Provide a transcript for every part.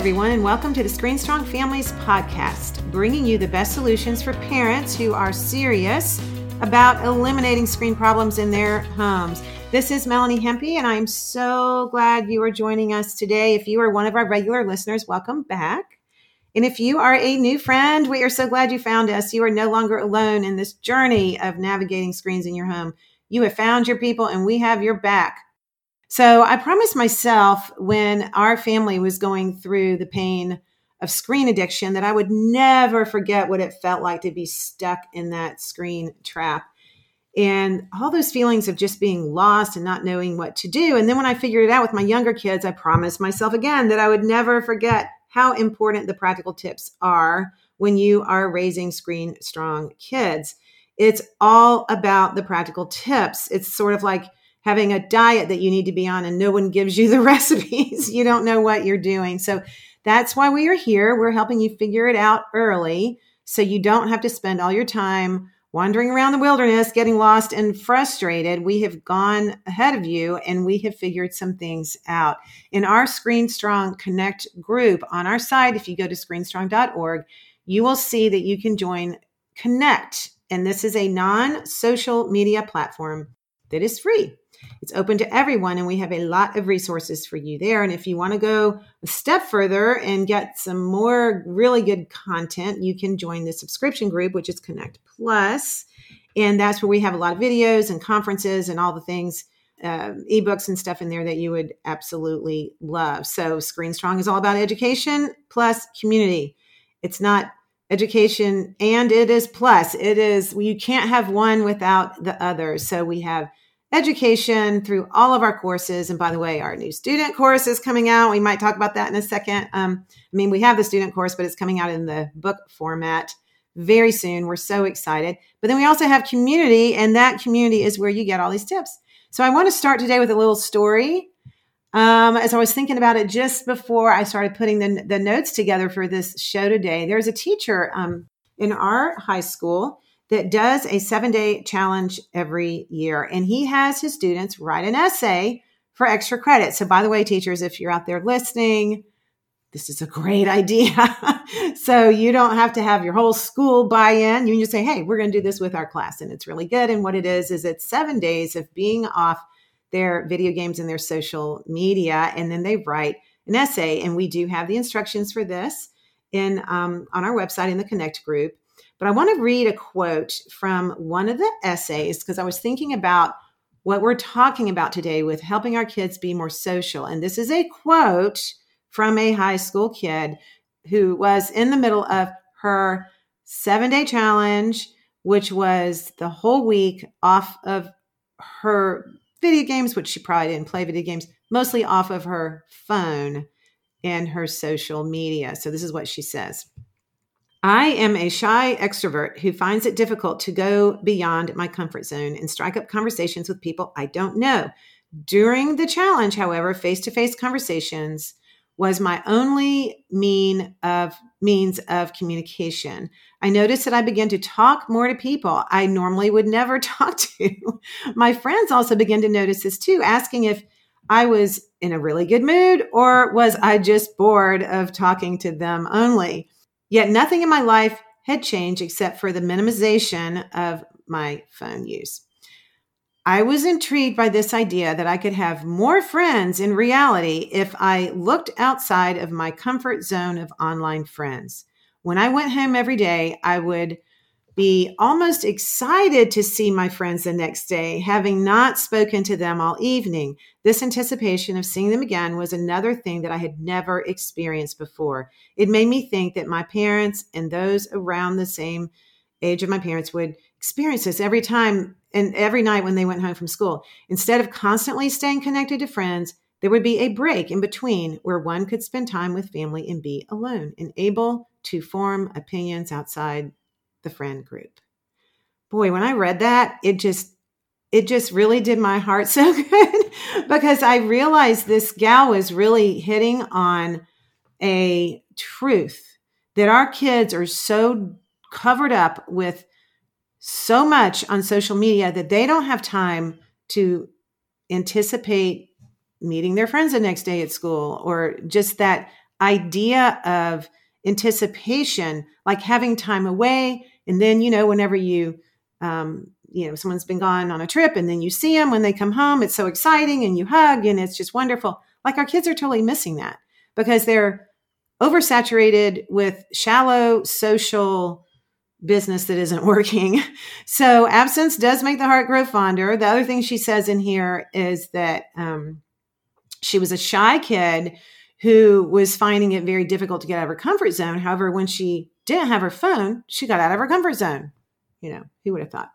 everyone, and welcome to the Screen Strong Families podcast, bringing you the best solutions for parents who are serious about eliminating screen problems in their homes. This is Melanie Hempe, and I'm so glad you are joining us today. If you are one of our regular listeners, welcome back. And if you are a new friend, we are so glad you found us. You are no longer alone in this journey of navigating screens in your home. You have found your people, and we have your back. So I promised myself when our family was going through the pain of screen addiction that I would never forget what it felt like to be stuck in that screen trap. And all those feelings of just being lost and not knowing what to do. And then when I figured it out with my younger kids, I promised myself again that I would never forget how important the practical tips are when you are raising screen strong kids. It's all about the practical tips. It's sort of like having a diet that you need to be on and no one gives you the recipes. you don't know what you're doing. So that's why we are here. We're helping you figure it out early so you don't have to spend all your time wandering around the wilderness, getting lost and frustrated. We have gone ahead of you and we have figured some things out. In our Screen Strong Connect group on our site, if you go to screenstrong.org, you will see that you can join Connect. And this is a non social media platform that is free. It's open to everyone, and we have a lot of resources for you there. And if you want to go a step further and get some more really good content, you can join the subscription group, which is Connect Plus. And that's where we have a lot of videos and conferences and all the things, uh, ebooks and stuff in there that you would absolutely love. So, Screen Strong is all about education plus community. It's not education and it is plus. It is, you can't have one without the other. So, we have education through all of our courses. And by the way, our new student course is coming out. We might talk about that in a second. Um, I mean, we have the student course, but it's coming out in the book format very soon. We're so excited. But then we also have community, and that community is where you get all these tips. So I want to start today with a little story. Um, as I was thinking about it just before I started putting the, the notes together for this show today, there's a teacher um, in our high school that does a seven day challenge every year. And he has his students write an essay for extra credit. So, by the way, teachers, if you're out there listening, this is a great idea. so, you don't have to have your whole school buy in. You can just say, hey, we're going to do this with our class. And it's really good. And what it is, is it's seven days of being off their video games and their social media. And then they write an essay. And we do have the instructions for this in um, on our website in the Connect group. But I want to read a quote from one of the essays because I was thinking about what we're talking about today with helping our kids be more social. And this is a quote from a high school kid who was in the middle of her seven day challenge, which was the whole week off of her video games, which she probably didn't play video games, mostly off of her phone and her social media. So this is what she says. I am a shy extrovert who finds it difficult to go beyond my comfort zone and strike up conversations with people I don't know. During the challenge, however, face to face conversations was my only mean of means of communication. I noticed that I began to talk more to people I normally would never talk to. my friends also began to notice this too, asking if I was in a really good mood or was I just bored of talking to them only. Yet nothing in my life had changed except for the minimization of my phone use. I was intrigued by this idea that I could have more friends in reality if I looked outside of my comfort zone of online friends. When I went home every day, I would be almost excited to see my friends the next day, having not spoken to them all evening. This anticipation of seeing them again was another thing that I had never experienced before. It made me think that my parents and those around the same age of my parents would experience this every time and every night when they went home from school. Instead of constantly staying connected to friends, there would be a break in between where one could spend time with family and be alone and able to form opinions outside the friend group. Boy, when I read that, it just it just really did my heart so good because I realized this gal was really hitting on a truth that our kids are so covered up with so much on social media that they don't have time to anticipate meeting their friends the next day at school or just that idea of anticipation, like having time away. And then, you know, whenever you, um, you know, someone's been gone on a trip and then you see them when they come home, it's so exciting and you hug and it's just wonderful. Like our kids are totally missing that because they're oversaturated with shallow social business that isn't working. So absence does make the heart grow fonder. The other thing she says in here is that um, she was a shy kid who was finding it very difficult to get out of her comfort zone. However, when she didn't have her phone, she got out of her comfort zone. You know, who would have thought?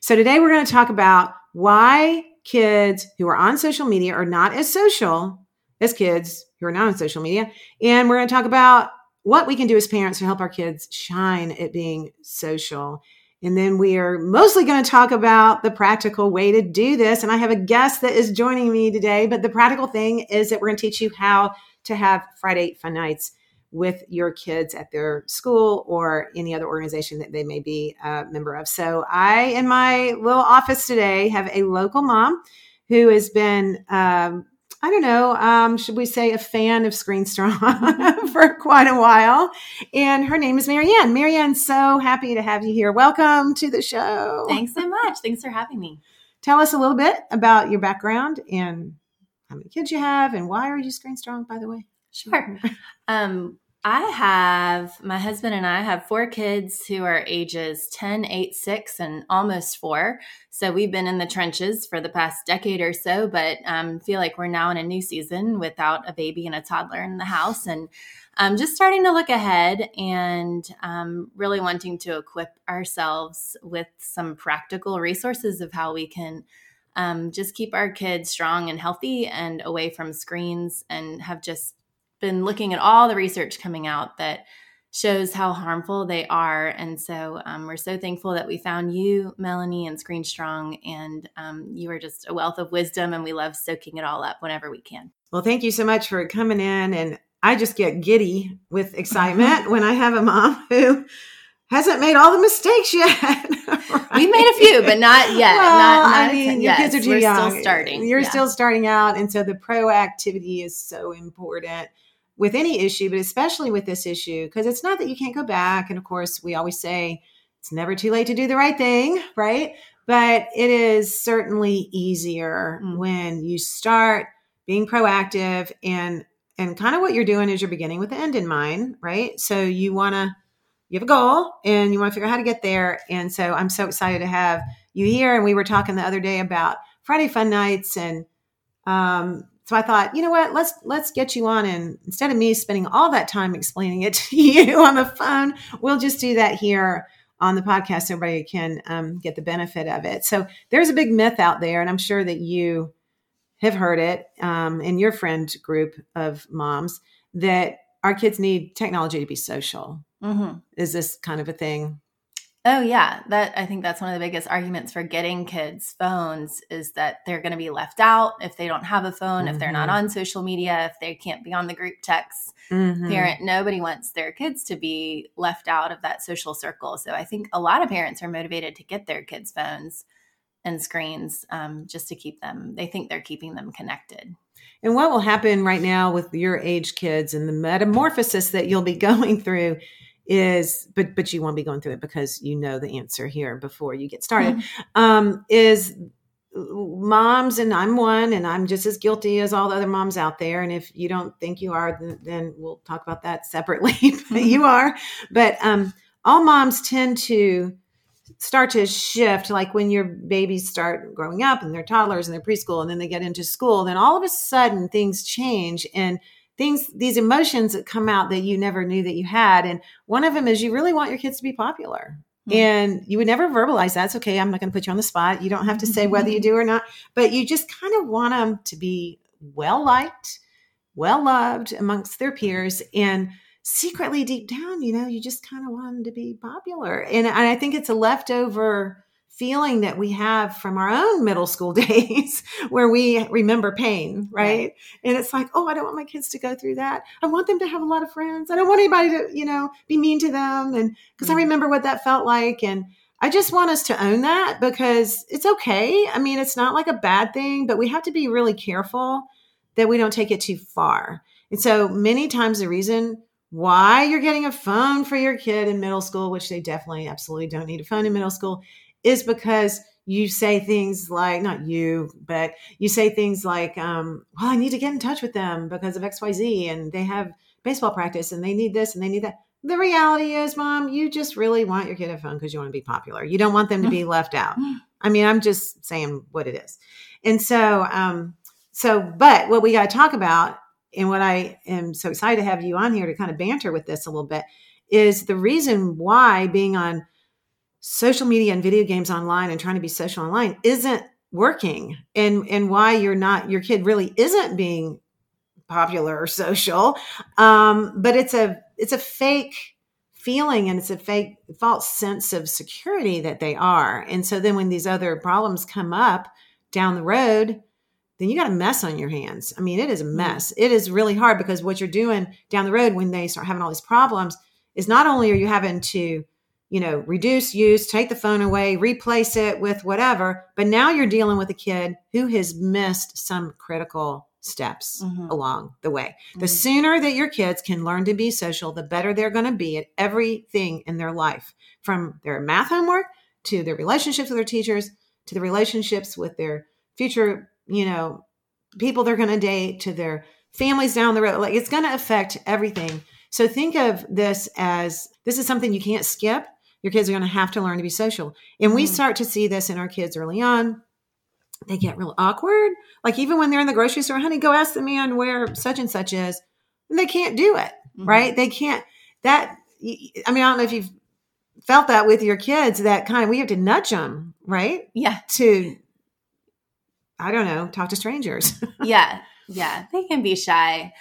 So today we're going to talk about why kids who are on social media are not as social as kids who are not on social media. And we're going to talk about what we can do as parents to help our kids shine at being social. And then we are mostly going to talk about the practical way to do this. And I have a guest that is joining me today. But the practical thing is that we're going to teach you how to have Friday fun nights with your kids at their school or any other organization that they may be a member of. So I, in my little office today, have a local mom who has been um, I don't know, um, should we say a fan of Screen Strong for quite a while. And her name is Marianne. Marianne, so happy to have you here. Welcome to the show. Thanks so much. Thanks for having me. Tell us a little bit about your background and how many kids you have and why are you Screen Strong, by the way? Sure. Um, I have my husband and I have four kids who are ages 10, 8, 6, and almost four. So we've been in the trenches for the past decade or so, but um, feel like we're now in a new season without a baby and a toddler in the house. And um, just starting to look ahead and um, really wanting to equip ourselves with some practical resources of how we can um, just keep our kids strong and healthy and away from screens and have just been looking at all the research coming out that shows how harmful they are. And so um, we're so thankful that we found you, Melanie, and Screen Strong. And um, you are just a wealth of wisdom, and we love soaking it all up whenever we can. Well, thank you so much for coming in. And I just get giddy with excitement when I have a mom who hasn't made all the mistakes yet. right? We've made a few, but not yet. Well, not, not I mean, your kids are too We're young. still starting. You're Yeah. still starting out, and so the proactivity is so important with any issue, but especially with this issue because it's not that you can't go back. And of course, we always say it's never too late to do the right thing, right? But it is certainly easier Mm. when you start being proactive and and kind of what you're doing is you're beginning with the end in mind, right? So you want to you have a goal and you want to figure out how to get there. And so I'm so excited to have you here. And we were talking the other day about Friday fun nights and um, so I thought, you know what, let's let's get you on and instead of me spending all that time explaining it to you on the phone, we'll just do that here on the podcast so everybody can um, get the benefit of it. So there's a big myth out there, and I'm sure that you have heard it um, in your friend group of moms that our kids need technology to be social. Mhm. Is this kind of a thing? Oh yeah, that I think that's one of the biggest arguments for getting kids phones is that they're going to be left out if they don't have a phone, if they're not Mhm. on social media, if they can't be on the group texts. Mhm. Parent, nobody wants their kids to be left out of that social circle. So I think a lot of parents are motivated to get their kids phones and screens um, just to keep them. They think they're keeping them connected. And what will happen right now with your age kids and the metamorphosis that you'll be going through is but but you won't be going through it because you know the answer here before you get started. Um is moms and I'm one and I'm just as guilty as all the other moms out there and if you don't think you are then, then we'll talk about that separately but you are. But um all moms tend to start to shift like when your babies start growing up and they're toddlers and they're preschool and then they get into school then all of a sudden things change and things these emotions that come out that you never knew that you had and one of them is you really want your kids to be popular. Mhm. and you would never verbalize that's okay i'm not going to put you on the spot. You don't have to say whether you do or not but you just kind of want them to be well liked well loved amongst their peers and secretly deep down you know you just kind of want them to be popular. And, and i think it's a leftover feeling that we have from our own middle school days where we remember pain right? and it's like oh i don't want my kids to go through that. I want them to have a lot of friends. I don't want anybody to you know be mean to them. And because i Mhm. remember what that felt like and i just want us to own that because it's okay. I mean it's not like a bad thing but we have to be really careful that we don't take it too far. And so many times the reason why you're getting a phone for your kid in middle school, which they definitely absolutely don't need a phone in middle school, is because you say things like, not you, but you say things like, um, well, I need to get in touch with them because of XYZ and they have baseball practice and they need this and they need that. The reality is, mom, you just really want your kid a phone because you want to be popular. You don't want them to be left out. I mean, I'm just saying what it is. And so, um, so, but what we got to talk about, and what I am so excited to have you on here to kind of banter with this a little bit, is the reason why being on social media and video games online and trying to be social online isn't working. And and why you're not your kid really isn't being popular or social. Um but it's a it's a fake feeling and it's a fake false sense of security that they are. And so then when these other problems come up down the road then you got a mess on your hands. I mean it is a mess. It is really hard because what you're doing down the road when they start having all these problems is not only are you having to you know, reduce use, take the phone away, replace it with whatever. But now you're dealing with a kid who has missed some critical steps mm-hmm. along the way. Mm-hmm. The sooner that your kids can learn to be social, the better they're going to be at everything in their life, from their math homework to their relationships with their teachers to the relationships with their future, you know, people they're going to date to their families down the road. Like it's going to affect everything. So think of this as this is something you can't skip your kids are going to have to learn to be social. And we mm. start to see this in our kids early on. They get real awkward. Like even when they're in the grocery store, honey, go ask the man where such and such is. And they can't do it, mm-hmm. right? They can't. That, I mean, I don't know if you've felt that with your kids, that kind of, we have to nudge them, right? Yeah. To, I don't know, talk to strangers. yeah. Yeah. They can be shy.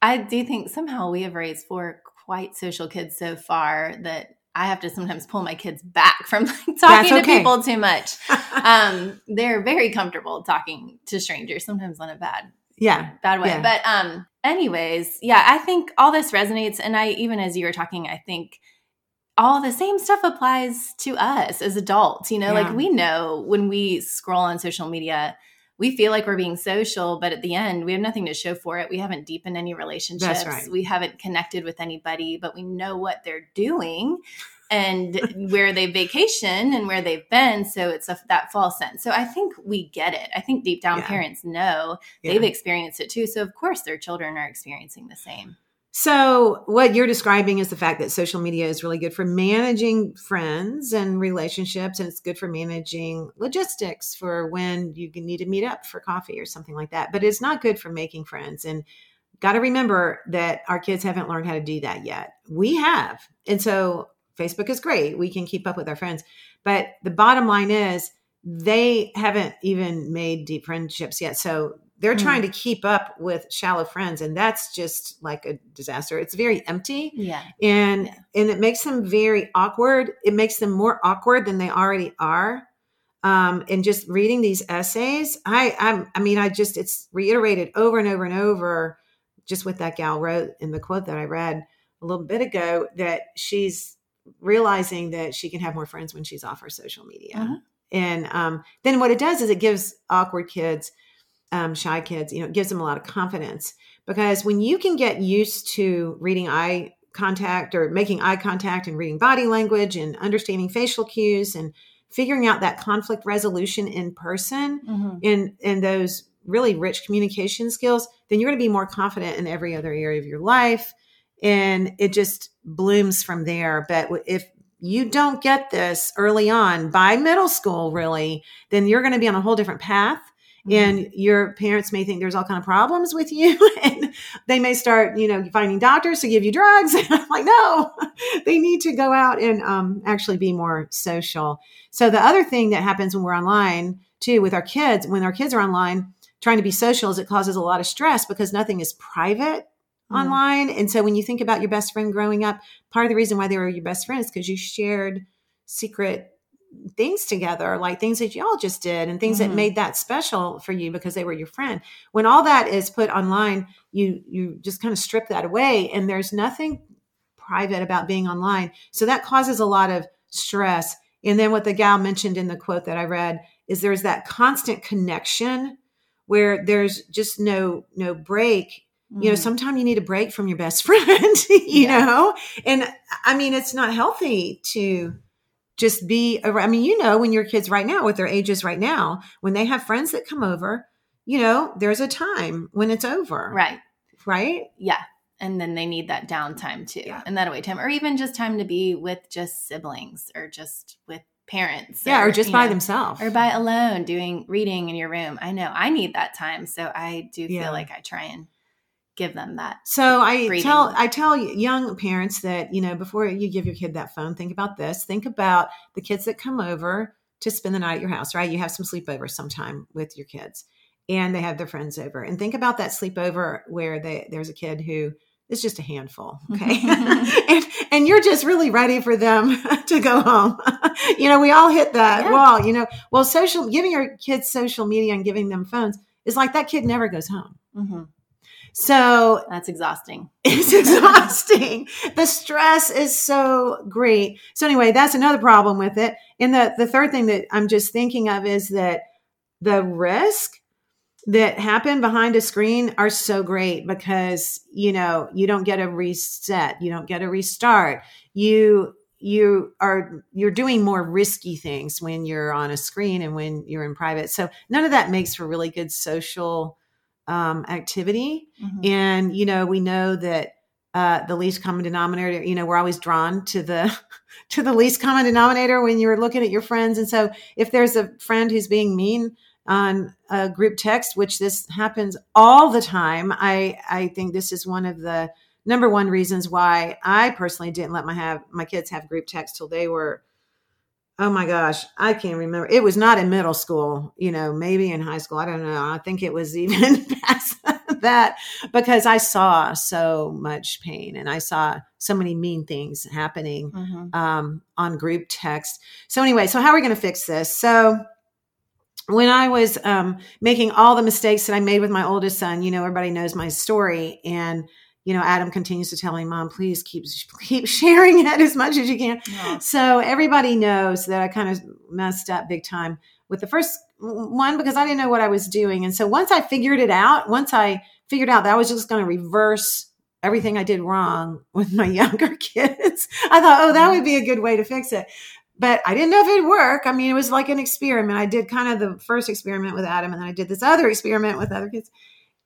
I do think somehow we have raised four quite social kids so far that I have to sometimes pull my kids back from like, talking okay. to people too much. um, they're very comfortable talking to strangers, sometimes on a bad, yeah, bad way. Yeah. But um, anyways, yeah, I think all this resonates, and I even as you were talking, I think all the same stuff applies to us as adults. You know, yeah. like we know when we scroll on social media we feel like we're being social, but at the end, we have nothing to show for it. We haven't deepened any relationships. Right. We haven't connected with anybody, but we know what they're doing and where they vacation and where they've been. So it's a, that false sense. So I think we get it. I think deep down yeah. parents know yeah. they've experienced it too. So of course their children are experiencing the same. So, what you're describing is the fact that social media is really good for managing friends and relationships, and it's good for managing logistics for when you need to meet up for coffee or something like that. But it's not good for making friends. And got to remember that our kids haven't learned how to do that yet. We have. And so, Facebook is great. We can keep up with our friends. But the bottom line is, they haven't even made deep friendships yet. So they're mm. trying to keep up with shallow friends and that's just like a disaster it's very empty yeah and yeah. and it makes them very awkward it makes them more awkward than they already are um, and just reading these essays i I'm, i mean i just it's reiterated over and over and over just what that gal wrote in the quote that i read a little bit ago that she's realizing that she can have more friends when she's off her social media uh-huh. and um, then what it does is it gives awkward kids um, shy kids, you know, it gives them a lot of confidence. Because when you can get used to reading eye contact or making eye contact and reading body language and understanding facial cues and figuring out that conflict resolution in person mm-hmm. in in those really rich communication skills then you're going to be more confident in every other area of your life. And it just blooms from there. But if you don't get this early on by middle school really then you're going to be on a whole different path Mm-hmm. and your parents may think there's all kind of problems with you and they may start you know finding doctors to give you drugs and i'm like no they need to go out and um, actually be more social so the other thing that happens when we're online too with our kids when our kids are online trying to be social is it causes a lot of stress because nothing is private mm-hmm. online and so when you think about your best friend growing up part of the reason why they were your best friend is because you shared secret things together, like things that y'all just did and things mm-hmm. that made that special for you because they were your friend. When all that is put online, you you just kind of strip that away and there's nothing private about being online. So that causes a lot of stress. And then what the gal mentioned in the quote that I read is there's that constant connection where there's just no no break you know, Mhm. sometimes you need a break from your best friend, you Yeah. know? And I mean, it's not healthy to just be around. I mean, you know, when your kids right now, with their ages right now, when they have friends that come over, you know, there's a time when it's over. Right. Right. Yeah. And then they need that downtime too. Yeah. And that away time. Or even just time to be with just siblings or just with parents. Yeah. Or just by know, themselves. Or by alone doing reading in your room. I know I need that time. So I do Yeah. feel like I try and give them that. So I Freedom. tell I tell young parents that you know before you give your kid that phone, think about this. Think about the kids that come over to spend the night at your house. Right? You have some sleepover sometime with your kids, and they have their friends over. And think about that sleepover where they, there's a kid who is just a handful, okay, and and you're just really ready for them to go home. you know, we all hit that Yeah. wall. You know, well, social giving your kids social media and giving them phones is like that kid never goes home. Mhm. So That's exhausting. it's exhausting. the stress is so great. So anyway, that's another problem with it. And the the third thing that I'm just thinking of is that the risk that happen behind a screen are so great because you know you don't get a reset, you don't get a restart. You you are you're doing more risky things when you're on a screen and when you're in private. So none of that makes for really good social um, activity Mhm. and you know we know that uh, the least common denominator you know we're always drawn to the to the least common denominator when you're looking at your friends and so if there's a friend who's being mean on a group text which this happens all the time i i think this is one of the number one reasons why i personally didn't let my have my kids have group text till they were oh my gosh i can't remember it was not in middle school you know maybe in high school i don't know i think it was even past that because i saw so much pain and i saw so many mean things happening Mhm. um, on group text. So anyway, so how are we going to fix this? So when I was um, making all the mistakes that I made with my oldest son, you know, everybody knows my story, and you know, Adam continues to tell me, "Mom, please keep keep sharing it as much as you can." Yeah. So everybody knows that I kind of messed up big time with the first one because I didn't know what I was doing. And so once I figured it out, once I figured out that I was just going to reverse everything I did wrong with my younger kids, I thought, oh, that would be a good way to fix it. But I didn't know if it'd work. I mean, it was like an experiment. I did kind of the first experiment with Adam, and then I did this other experiment with other kids,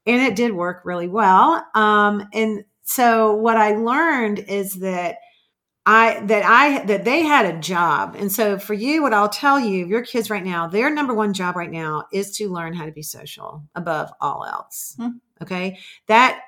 and it did work really well. Um, and so what I learned is that I that I that they had a job. And so for you, what I'll tell you, your kids right now, their number one job right now is to learn how to be social above all else. Hmm. Okay. That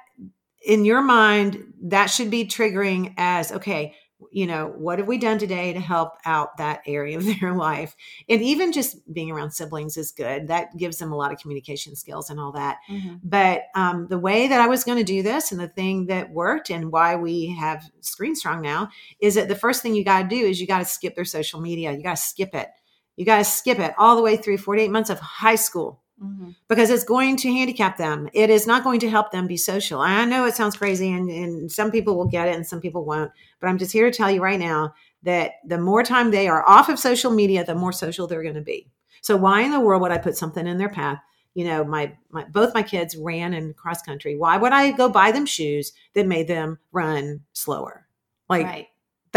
in your mind, that should be triggering as okay, you know, what have we done today to help out that area of their life? And even just being around siblings is good. That gives them a lot of communication skills and all that. Mhm. But um, the way that I was going to do this and the thing that worked and why we have Screen Strong now is that the first thing you got to do is you got to skip their social media. You got to skip it. You got to skip it all the way through 48 months of high school Mhm. because it's going to handicap them. It is not going to help them be social. I know it sounds crazy and, and some people will get it and some people won't. But I'm just here to tell you right now that the more time they are off of social media, the more social they're going to be. So why in the world would I put something in their path? You know, my, my both my kids ran in cross country. Why would I go buy them shoes that made them run slower? Like right.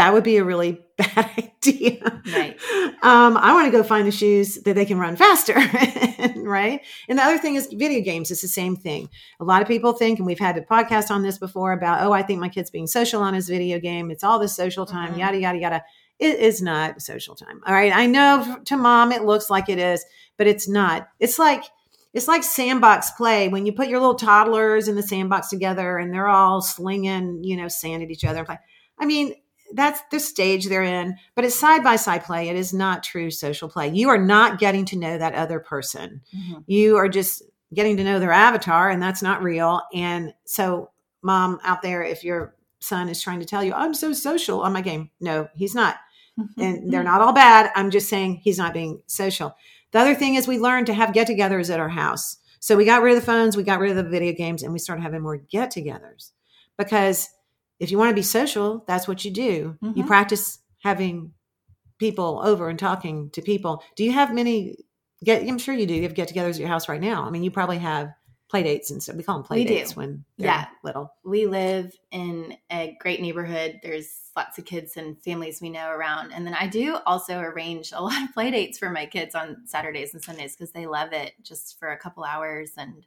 That would be a really bad idea. Right. Um, I want to go find the shoes that they can run faster. right. And the other thing is video games. It's the same thing. A lot of people think, and we've had a podcast on this before about, oh, I think my kid's being social on his video game. It's all this social time, Mhm. yada, yada, yada. It is not social time. All right. I know to mom it looks like it is, but it's not. It's like, it's like sandbox play when you put your little toddlers in the sandbox together and they're all slinging, you know, sand at each other. I mean, that's the stage they're in, but it's side by side play. It is not true social play. You are not getting to know that other person. Mhm. You are just getting to know their avatar, and that's not real. And so, mom out there, if your son is trying to tell you, I'm so social on my game, no, he's not. And they're not all bad. I'm just saying he's not being social. The other thing is, we learned to have get togethers at our house. So we got rid of the phones, we got rid of the video games, and we started having more get togethers because if you want to be social, that's what you do. You Mhm. practice having people over and talking to people. Do you have many get I'm sure you do. You have get-togethers at your house right now. I mean, you probably have play dates and stuff. We call them play We do. when they're Yeah. little. we live in a great neighborhood. There's lots of kids and families we know around. And then I do also arrange a lot of play dates for my kids on Saturdays and Sundays because they love it just for a couple hours. And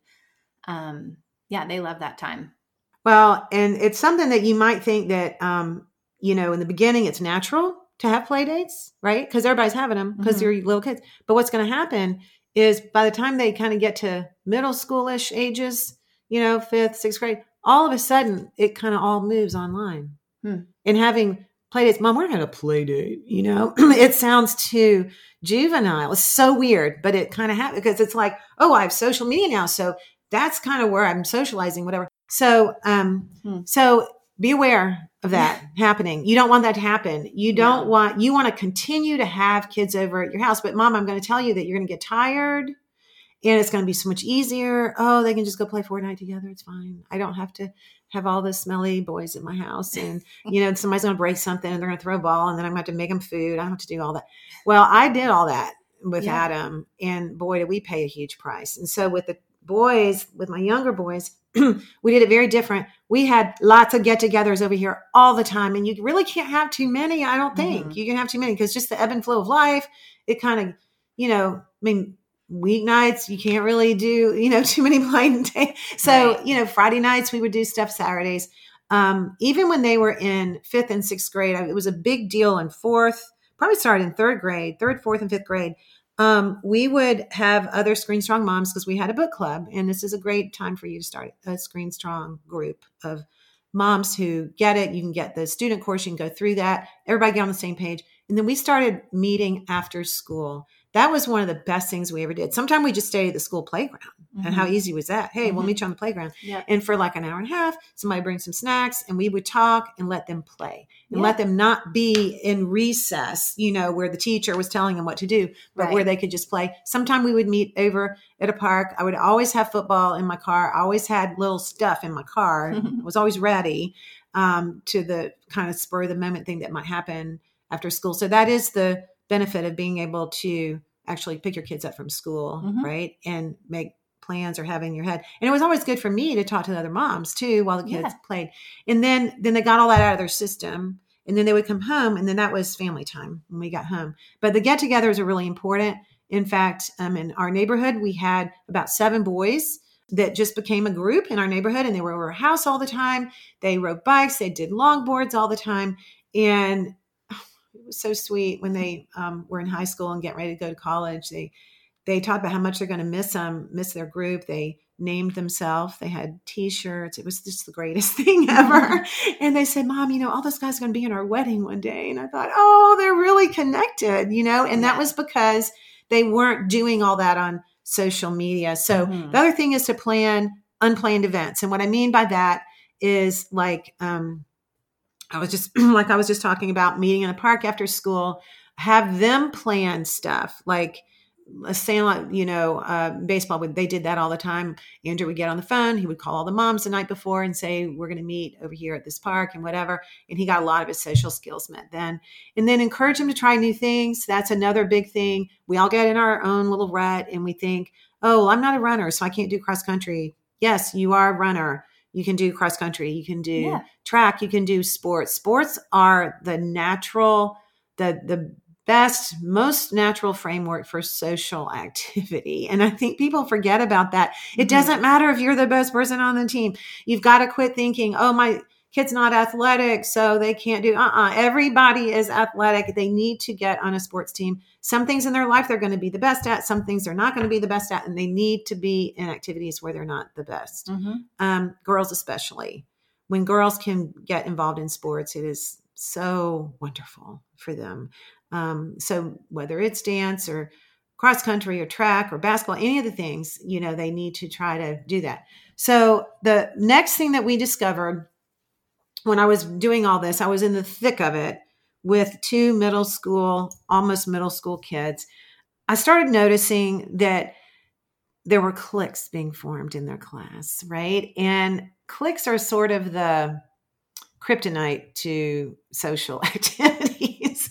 um, yeah, they love that time. Well, and it's something that you might think that, um, you know, in the beginning it's natural to have play dates, right? Because everybody's having them because Mhm. they're little kids. But what's going to happen is by the time they kind of get to middle schoolish ages, you know, fifth, sixth grade, all of a sudden it kind of all moves online. Hmm. And having play dates, mom, we're going to play date, you know, it sounds too juvenile. It's so weird, but it kind of happens because it's like, oh, I have social media now. So that's kind of where I'm socializing, whatever. So, um, Hmm. so be aware of that happening. You don't want that to happen. You don't No. want, you want to continue to have kids over at your house. But mom, I'm going to tell you that you're going to get tired and it's going to be so much easier. Oh, they can just go play Fortnite together. It's fine. I don't have to have all the smelly boys in my house. And, you know, somebody's going to break something and they're going to throw a ball and then I'm going to have to make them food. I don't have to do all that. Well, I did all that with Yeah. Adam and boy, did we pay a huge price. And so with the boys, with my younger boys, we did it very different. We had lots of get togethers over here all the time. And you really can't have too many, I don't think. Mhm. You can have too many because just the ebb and flow of life, it kind of, you know, I mean, weeknights, you can't really do, you know, too many blind days. So, Right. you know, Friday nights, we would do stuff Saturdays. Um, even when they were in fifth and sixth grade, it was a big deal in fourth, probably started in third grade, third, fourth, and fifth grade. Um, we would have other Screen Strong moms because we had a book club, and this is a great time for you to start a Screen Strong group of moms who get it. You can get the student course, you can go through that. Everybody get on the same page. And then we started meeting after school. That was one of the best things we ever did. Sometimes we just stayed at the school playground. And how easy was that? Hey, we'll Mhm. meet you on the playground. Yeah. And for like an hour and a half, somebody brings some snacks and we would talk and let them play and let them not be in recess, you know, where the teacher was telling them what to do, but Right. where they could just play. Sometimes we would meet over at a park. I would always have football in my car. I always had little stuff in my car. I was always ready um, to the kind of spur of the moment thing that might happen after school. So that is the benefit of being able to actually pick your kids up from school, Mhm. right? And make plans or have in your head. And it was always good for me to talk to the other moms too while the kids Yeah. played. And then then they got all that out of their system. And then they would come home and then that was family time when we got home. But the get-togethers are really important. In fact, um, in our neighborhood, we had about seven boys that just became a group in our neighborhood and they were over our house all the time. They rode bikes, they did longboards all the time. And it was so sweet when they um, were in high school and getting ready to go to college. They they talked about how much they're going to miss them, miss their group. They named themselves. They had T-shirts. It was just the greatest thing ever. and they said, "Mom, you know, all those guys are going to be in our wedding one day." And I thought, "Oh, they're really connected," you know. And that was because they weren't doing all that on social media. So Mhm. the other thing is to plan unplanned events. And what I mean by that is like um I was just like I was just talking about meeting in a park after school, have them plan stuff like let's say like you know uh, baseball they did that all the time. Andrew would get on the phone he would call all the moms the night before and say we're going to meet over here at this park and whatever and he got a lot of his social skills met then. And then encourage him to try new things that's another big thing. We all get in our own little rut and we think oh well, i'm not a runner so i can't do cross country. Yes you are a runner you can do cross country you can do Yeah. track you can do sports sports are the natural the the best most natural framework for social activity and i think people forget about that it Mhm. doesn't matter if you're the best person on the team you've got to quit thinking oh my kid's not athletic so they can't do uh-uh. Everybody is athletic. They need to get on a sports team. Some things in their life they're going to be the best at some things they're not going to be the best at and they need to be in activities where they're not the best. Mhm. um, girls especially. When girls can get involved in sports it is so wonderful for them. Um, so whether it's dance or cross country or track or basketball any of the things you know they need to try to do that. So the next thing that we discovered when i was doing all this i was in the thick of it with two middle school almost middle school kids i started noticing that there were cliques being formed in their class, right? And cliques are sort of the kryptonite to social activities.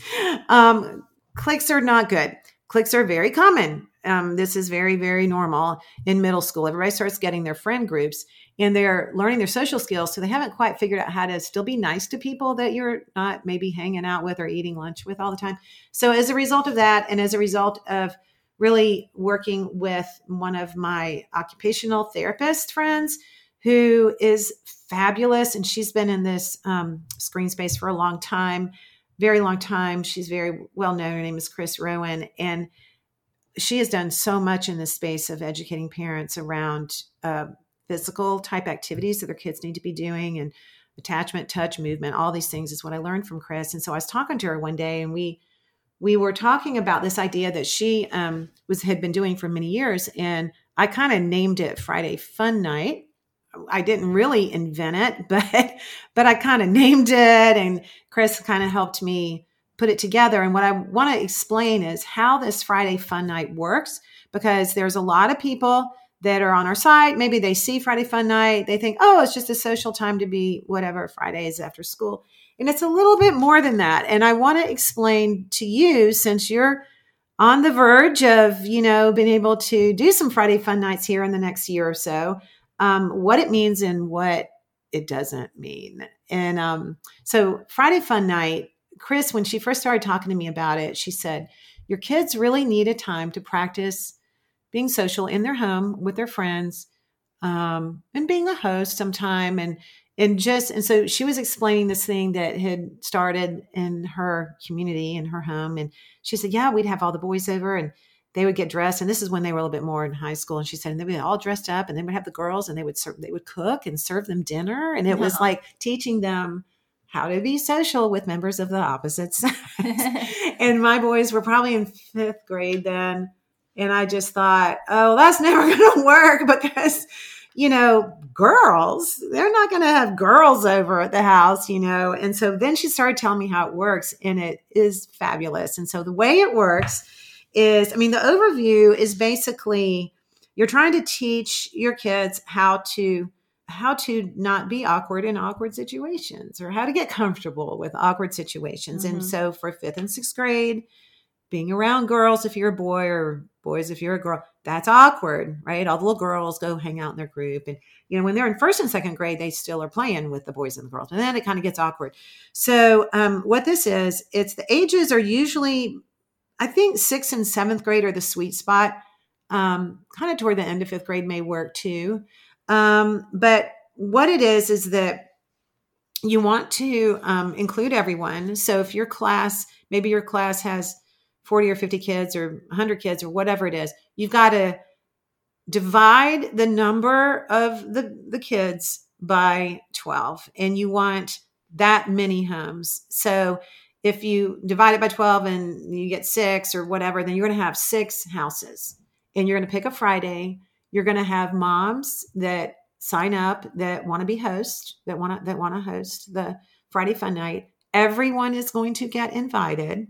um, cliques are not good. Cliques are very common. Um, this is very, very normal in middle school. Everybody starts getting their friend groups and they're learning their social skills. So they haven't quite figured out how to still be nice to people that you're not maybe hanging out with or eating lunch with all the time. So, as a result of that, and as a result of really working with one of my occupational therapist friends who is fabulous, and she's been in this um, screen space for a long time, very long time. She's very well known. Her name is Chris Rowan. And she has done so much in the space of educating parents around uh, physical type activities that their kids need to be doing and attachment, touch, movement, all these things is what I learned from Chris. And so I was talking to her one day and we we were talking about this idea that she um, was had been doing for many years, and I kind of named it Friday Fun Night. I didn't really invent it, but but I kind of named it, and Chris kind of helped me put it together. And what I want to explain is how this Friday Fun Night works, because there's a lot of people that are on our site. Maybe they see Friday Fun Night. They think, oh, it's just a social time to be whatever Friday is after school. And it's a little bit more than that. And I want to explain to you, since you're on the verge of, you know, being able to do some Friday Fun Nights here in the next year or so, um, what it means and what it doesn't mean. And um, so, Friday Fun Night, Chris, when she first started talking to me about it, she said, Your kids really need a time to practice being social in their home with their friends um, and being a host sometime and and just and so she was explaining this thing that had started in her community in her home and she said yeah we'd have all the boys over and they would get dressed and this is when they were a little bit more in high school and she said and they would be all dressed up and they would have the girls and they would serve they would cook and serve them dinner and it was like teaching them how to be social with members of the opposite sex and my boys were probably in fifth grade then and I just thought, oh, that's never going to work because, you know, girls, they're not going to have girls over at the house, you know. And so then she started telling me how it works, and it is fabulous. And so the way it works is, I mean, the overview is basically you're trying to teach your kids how to how to not be awkward in awkward situations or how to get comfortable with awkward situations. Mm-hmm. And so for fifth and sixth grade, being around girls if you're a boy or boys if you're a girl that's awkward right? All the little girls go hang out in their group and you know when they're in first and second grade they still are playing with the boys and the girls. And then it kind of gets awkward. So um, what this is it's the ages are usually i think sixth and seventh grade are the sweet spot. Um, kind of toward the end of fifth grade may work too um, but what it is is that you want to um, include everyone. So if your class maybe your class has 40 or 50 kids or 100 kids or whatever it is you've got to divide the number of the, the kids by 12 and you want that many homes. So if you divide it by 12 and you get six or whatever then you're going to have six houses and you're going to pick a friday you're going to have moms that sign up that want to be host that want to that want to host the friday fun night. Everyone is going to get invited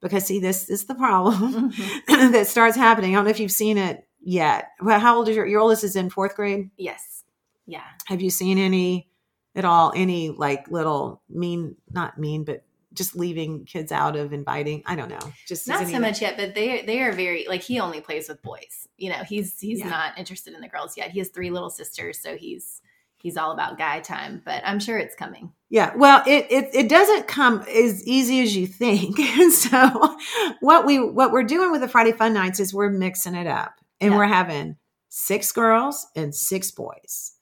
because see this is the problem mm-hmm. that starts happening. I don't know if you've seen it yet. Well how old is your your oldest is in fourth grade? Yes. Yeah. Have you seen any at all any like little mean not mean but just leaving kids out of inviting i don't know just not so much yet but they they are very like he only plays with boys you know he's he's yeah. not interested in the girls yet he has three little sisters so he's he's all about guy time, but I'm sure it's coming. Yeah, well, it it, it doesn't come as easy as you think. And so what we what we're doing with the Friday Fun Nights is we're mixing it up. And yeah. we're having six girls and six boys.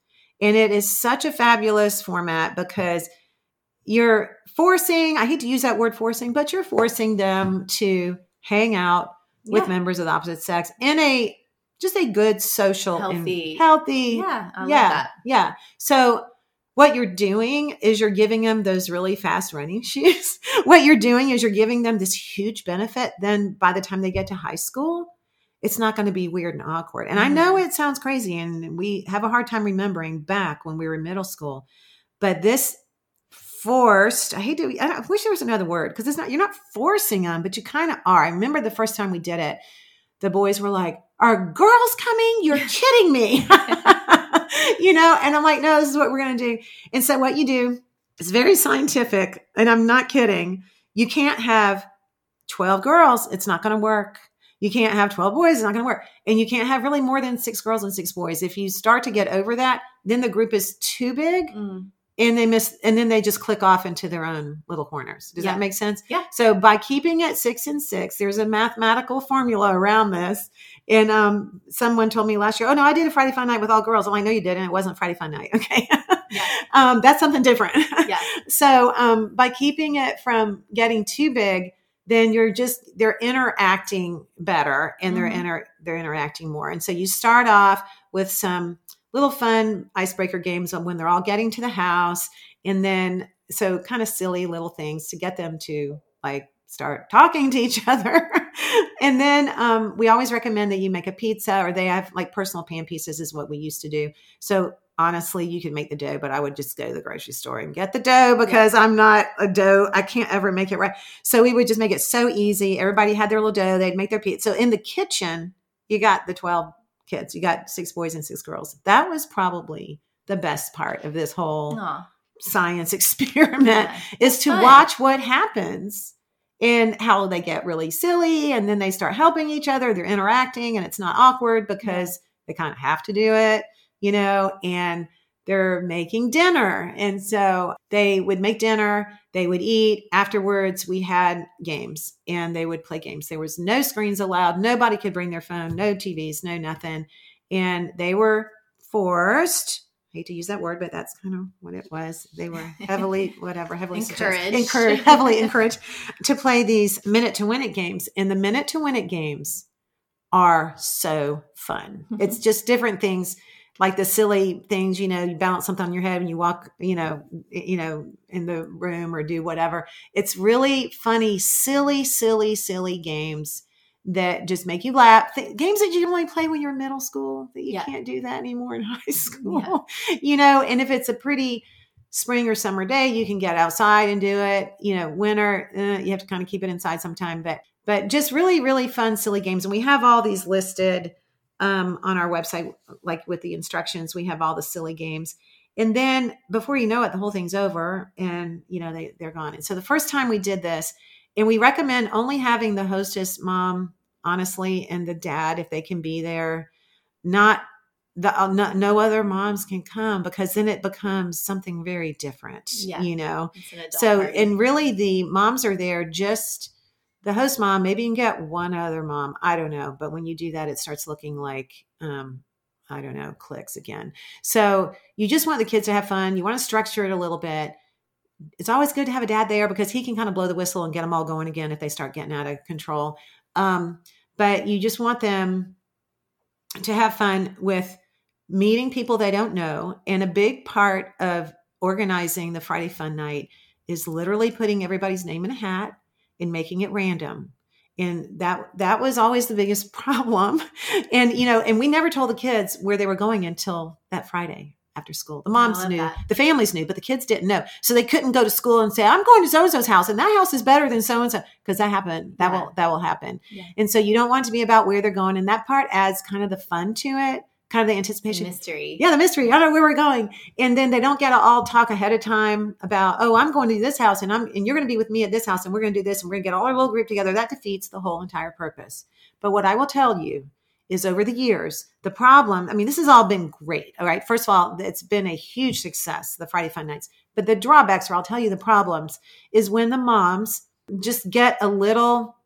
And it is such a fabulous format because you're forcing, I hate to use that word forcing, but you're forcing them to hang out with yeah. members of the opposite sex in a just a good social healthy. healthy yeah I yeah yeah. So what you're doing is you're giving them those really fast running shoes. What you're doing is you're giving them this huge benefit. Then by the time they get to high school it's not going to be weird and awkward. And mm-hmm. i know it sounds crazy and we have a hard time remembering back when we were in middle school but this forced i hate to i wish there was another word because it's not you're not forcing them but you kind of are i remember the first time we did it the boys were like are girls coming? You're kidding me. you know, and I'm like, no, this is what we're going to do. And so what you do is very scientific. And I'm not kidding. You can't have 12 girls. It's not going to work. you can't have 12 boys it's not going to work and you can't have really more than six girls and six boys if you start to get over that then the group is too big Mm. And they miss and then they just click off into their own little corners does Yeah. that make sense Yeah. so by keeping it six and six there's a mathematical formula around this and um someone told me last year oh no i did a friday fun night with all girls oh i know you did and it wasn't friday fun night okay Yeah. um that's something different Yeah. so um by keeping it from getting too big then you're just they're interacting better and they're Mhm. inter they're interacting more and so you start off with some little fun icebreaker games when they're all getting to the house and then so kind of silly little things to get them to like start talking to each other. And then um, we always recommend that you make a pizza or they have like personal pan pieces is what we used to do. So honestly you could make the dough but i would just go to the grocery store and get the dough because i'm not a dough i can't ever make it right. So we would just make it so easy. Everybody had their little dough. They'd make their pizza. So in the kitchen you got the 12 kids you got six boys and six girls that was probably the best part of this whole Aw. science experiment Yeah. is to fun. watch what happens and how they get really silly and then they start helping each other they're interacting and it's not awkward because they kind of have to do it you know and they're making dinner and so they would make dinner they would eat afterwards we had games and they would play games there was no screens allowed nobody could bring their phone no tvs no nothing and they were forced I hate to use that word, but that's kind of what it was. They were heavily, whatever, heavily Encouraged. encouraged, heavily encouraged to play these minute to win it games. And the minute to win it games are so fun. Mhm. It's just different things like the silly things, you know, you balance something on your head and you walk, you know, you know, in the room or do whatever. It's really funny, silly, silly, silly games that just make you laugh. Th- games that you only play when you're in middle school that you Yeah. can't do that anymore in high school. You know, and if it's a pretty spring or summer day, you can get outside and do it. You know, winter, uh, you have to kind of keep it inside sometime, but but just really really fun silly games and we have all these listed um, on our website like with the instructions we have all the silly games and then before you know it the whole thing's over and you know they, they're gone and so the first time we did this and we recommend only having the hostess mom honestly and the dad if they can be there not the uh, no, no other moms can come because then it becomes something very different Yeah. you know It's an adult so party. and really the moms are there just the host mom maybe you can get one other mom i don't know but when you do that it starts looking like um i don't know cliques again. So you just want the kids to have fun you want to structure it a little bit. It's always good to have a dad there because he can kind of blow the whistle and get them all going again if they start getting out of control. Um but you just want them to have fun with meeting people they don't know and a big part of organizing the friday fun night is literally putting everybody's name in a hat and making it random. And that that was always the biggest problem. And you know and we never told the kids where they were going until that friday after school. The moms knew that. the families knew but the kids didn't know. So they couldn't go to school and say i'm going to so-and-so's house and that house is better than so-and-so. Because that happened that Yeah. will that will happen. Yeah. and so you don't want to be about where they're going and that part adds kind of the fun to it kind of the anticipation mystery. yeah, the mystery. I don't know where we're going. And then they don't get to all talk ahead of time about, oh, I'm going to this house and I'm and you're going to be with me at this house and we're going to do this and we're going to get all our little group together. That defeats the whole entire purpose. But what I will tell you is over the years, the problem, I mean, this has all been great. All right. First of all, it's been a huge success, the Friday Fun Nights. But the drawbacks, or I'll tell you the problems, is when the moms just get a little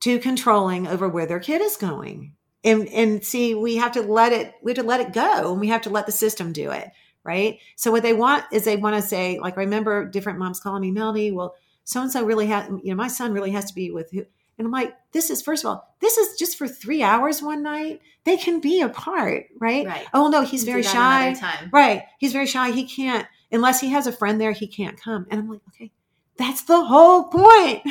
too controlling over where their kid is going and and see we have to let it we have to let it go and we have to let the system do it right so what they want is they want to say like I remember different moms calling me Melanie well so and so really has you know my son really has to be with who and i'm like this is first of all this is just for three hours one night they can be apart right, Right. oh no he's very shy right he's very shy he can't unless he has a friend there he can't come and i'm like okay that's the whole point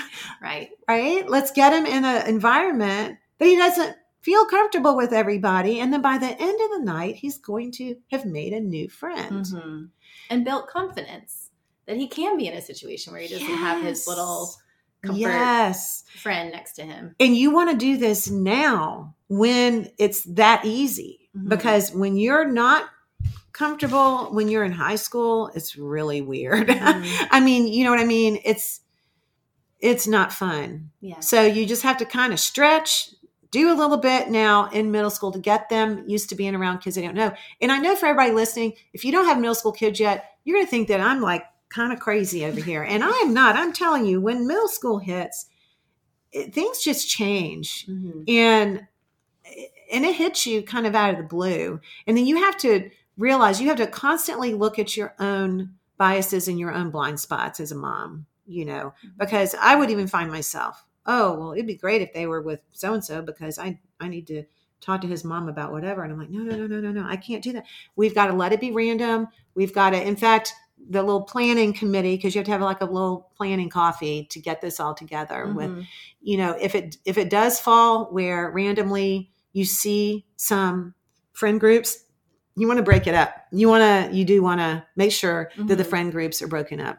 Right. right? Let's get him in an environment that he doesn't feel comfortable with everybody. And then by the end of the night, he's going to have made a new friend. Mhm. And built confidence that he can be in a situation where he doesn't have his little Yes. friend next to him. And you want to do this now when it's that easy. Mhm. Because when you're not comfortable, when you're in high school, it's really weird. Mhm. I mean, you know what I mean? It's it's not fun. Yeah. So you just have to kind of stretch, do a little bit now in middle school to get them used to being around kids they don't know. And I know for everybody listening, if you don't have middle school kids yet, you're going to think that I'm like kind of crazy over here. And I am not. I'm telling you, when middle school hits, it, things just change. Mhm. And and it hits you kind of out of the blue. And then you have to realize you have to constantly look at your own biases and your own blind spots as a mom, you know, because I would even find myself, oh, well, it'd be great if they were with so and so because I I need to talk to his mom about whatever. And I'm like, no, no, no, no, no, no, I can't do that. We've got to let it be random. We've got to, in fact, the little planning committee, because you have to have like a little planning coffee to get this all together with Mhm. you know if it if it does fall where randomly you see some friend groups you want to break it up you want to you do want to make sure that the Mhm. friend groups are broken up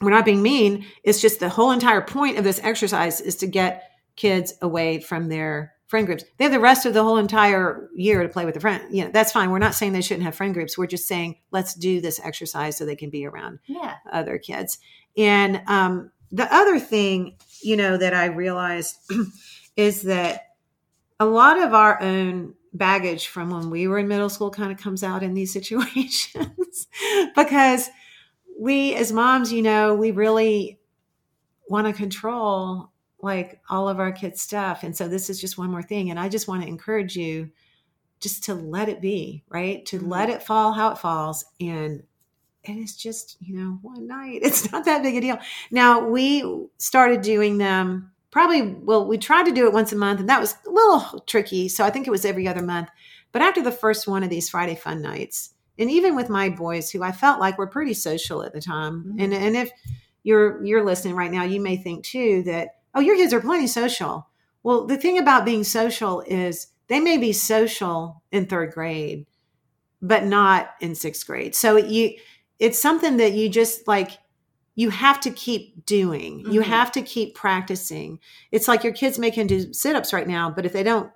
we're not being mean it's just the whole entire point of this exercise is to get kids away from their friend groups they have the rest of the whole entire year to play with the friend you know that's fine we're not saying they shouldn't have friend groups we're just saying let's do this exercise so they can be around Yeah. other kids. And um, the other thing, you know, that I realized is that a lot of our own baggage from when we were in middle school kind of comes out in these situations because we, as moms, you know, we really want to control like all of our kids' stuff. And so this is just one more thing. And I just want to encourage you just to let it be, right? To Mhm. let it fall how it falls and and it's just you know one night it's not that big a deal now we started doing them probably well we tried to do it once a month and that was a little tricky so i think it was every other month but after the first one of these friday fun nights and even with my boys who i felt like were pretty social at the time Mhm. and and if you're you're listening right now you may think too that oh your kids are plenty social well the thing about being social is they may be social in third grade but not in sixth grade so you it's something that you just like you have to keep doing you Mhm. have to keep practicing it's like your kids may can do sit-ups right now but if they don't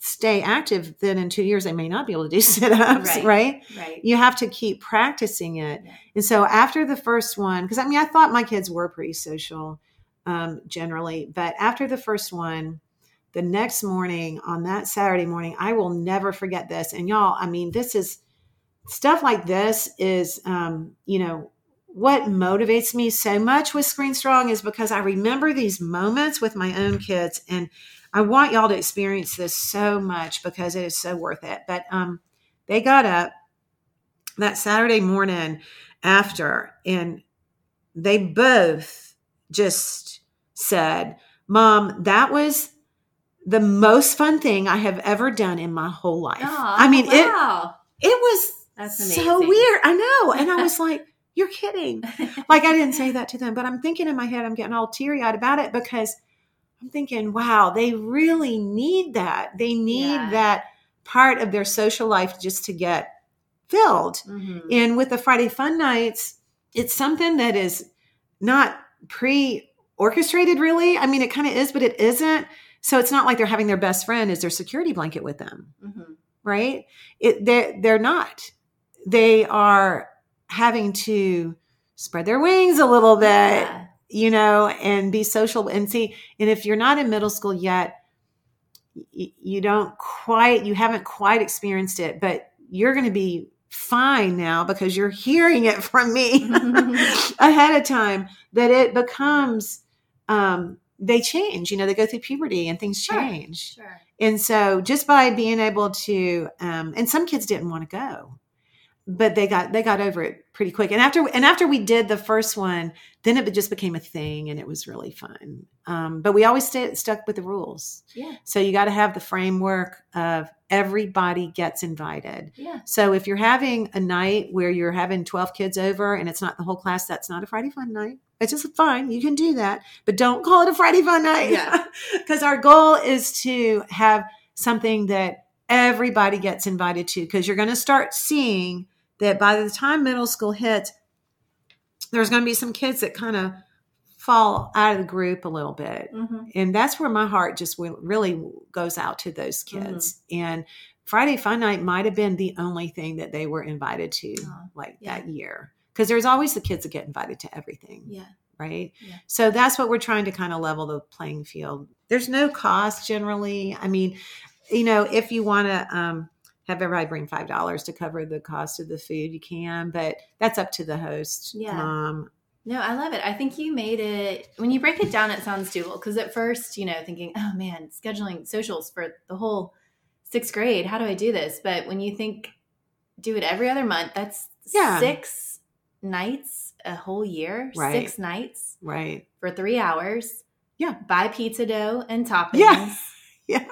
stay active then in two years they may not be able to do sit-ups Right. right, Right. you have to keep practicing it Yeah. and so after the first one because i mean i thought my kids were pretty social um, generally but after the first one the next morning on that saturday morning i will never forget this and y'all i mean this is stuff like this is um, you know what motivates me so much with screen strong is because i remember these moments with my own kids and i want y'all to experience this so much because it is so worth it but um, they got up that saturday morning after and they both just said mom that was the most fun thing i have ever done in my whole life Aw, i mean it wow. it was That's so weird. I know. And I was like, you're kidding. Like, I didn't say that to them, but I'm thinking in my head, I'm getting all teary eyed about it because I'm thinking, wow, they really need that. They need Yeah. that part of their social life just to get filled. Mhm. And with the Friday Fun Nights, it's something that is not pre orchestrated, really. I mean, it kind of is, but it isn't. So it's not like they're having their best friend as their security blanket with them Mhm. right? It they're they're not. They are having to spread their wings a little bit, Yeah. You know, and be social and see. And if you're not in middle school yet, y- you don't quite, you haven't quite experienced it, but you're going to be fine now because you're hearing it from me ahead of time that it becomes um they change you know they go through puberty and things Sure. change Sure. and so just by being able to, um, and some kids didn't want to go, but they got they got over it pretty quick. And after and after we did the first one, then it just became a thing, and it was really fun. Um, but we always stay, stuck with the rules. Yeah. So you got to have the framework of everybody gets invited. Yeah. So if you're having a night where you're having 12 kids over and it's not the whole class, that's not a Friday fun night. It's just fine. You can do that, but don't call it a Friday fun night. Yeah. Because our goal is to have something that everybody gets invited to. Because you're going to start seeing that by the time middle school hits, there's going to be some kids that kind of fall out of the group a little bit Mhm. and that's where my heart just really goes out to those kids and friday fun night might have been the only thing that they were invited to Oh, like yeah. that year because there's always the kids that get invited to everything Yeah. right? Yeah. So that's what we're trying to kind of level the playing field. There's no cost generally. I mean, you know, if you want to um, have everybody bring five dollars to cover the cost of the food, you can, but that's up to the host, Yeah. mom. No, I love it. I think you made it when you break it down, it sounds doable. Because at first, you know, thinking, oh man, scheduling socials for the whole sixth grade, how do I do this? But when you think, do it every other month, that's Yeah. six nights a whole year, Right. six nights Right? for three hours. Yeah. Buy pizza dough and toppings. Yeah. Yeah.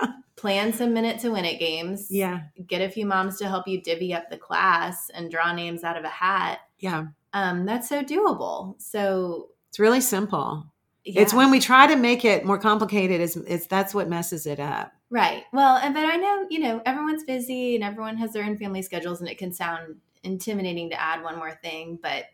Plan some minute to win it games. Yeah. Get a few moms to help you divvy up the class and draw names out of a hat. Yeah. Um, that's so doable. So It's really simple. yeah. It's when we try to make it more complicated is it's that's what messes it up. Right. Well, and but I know, you know, everyone's busy and everyone has their own family schedules and it can sound intimidating to add one more thing, but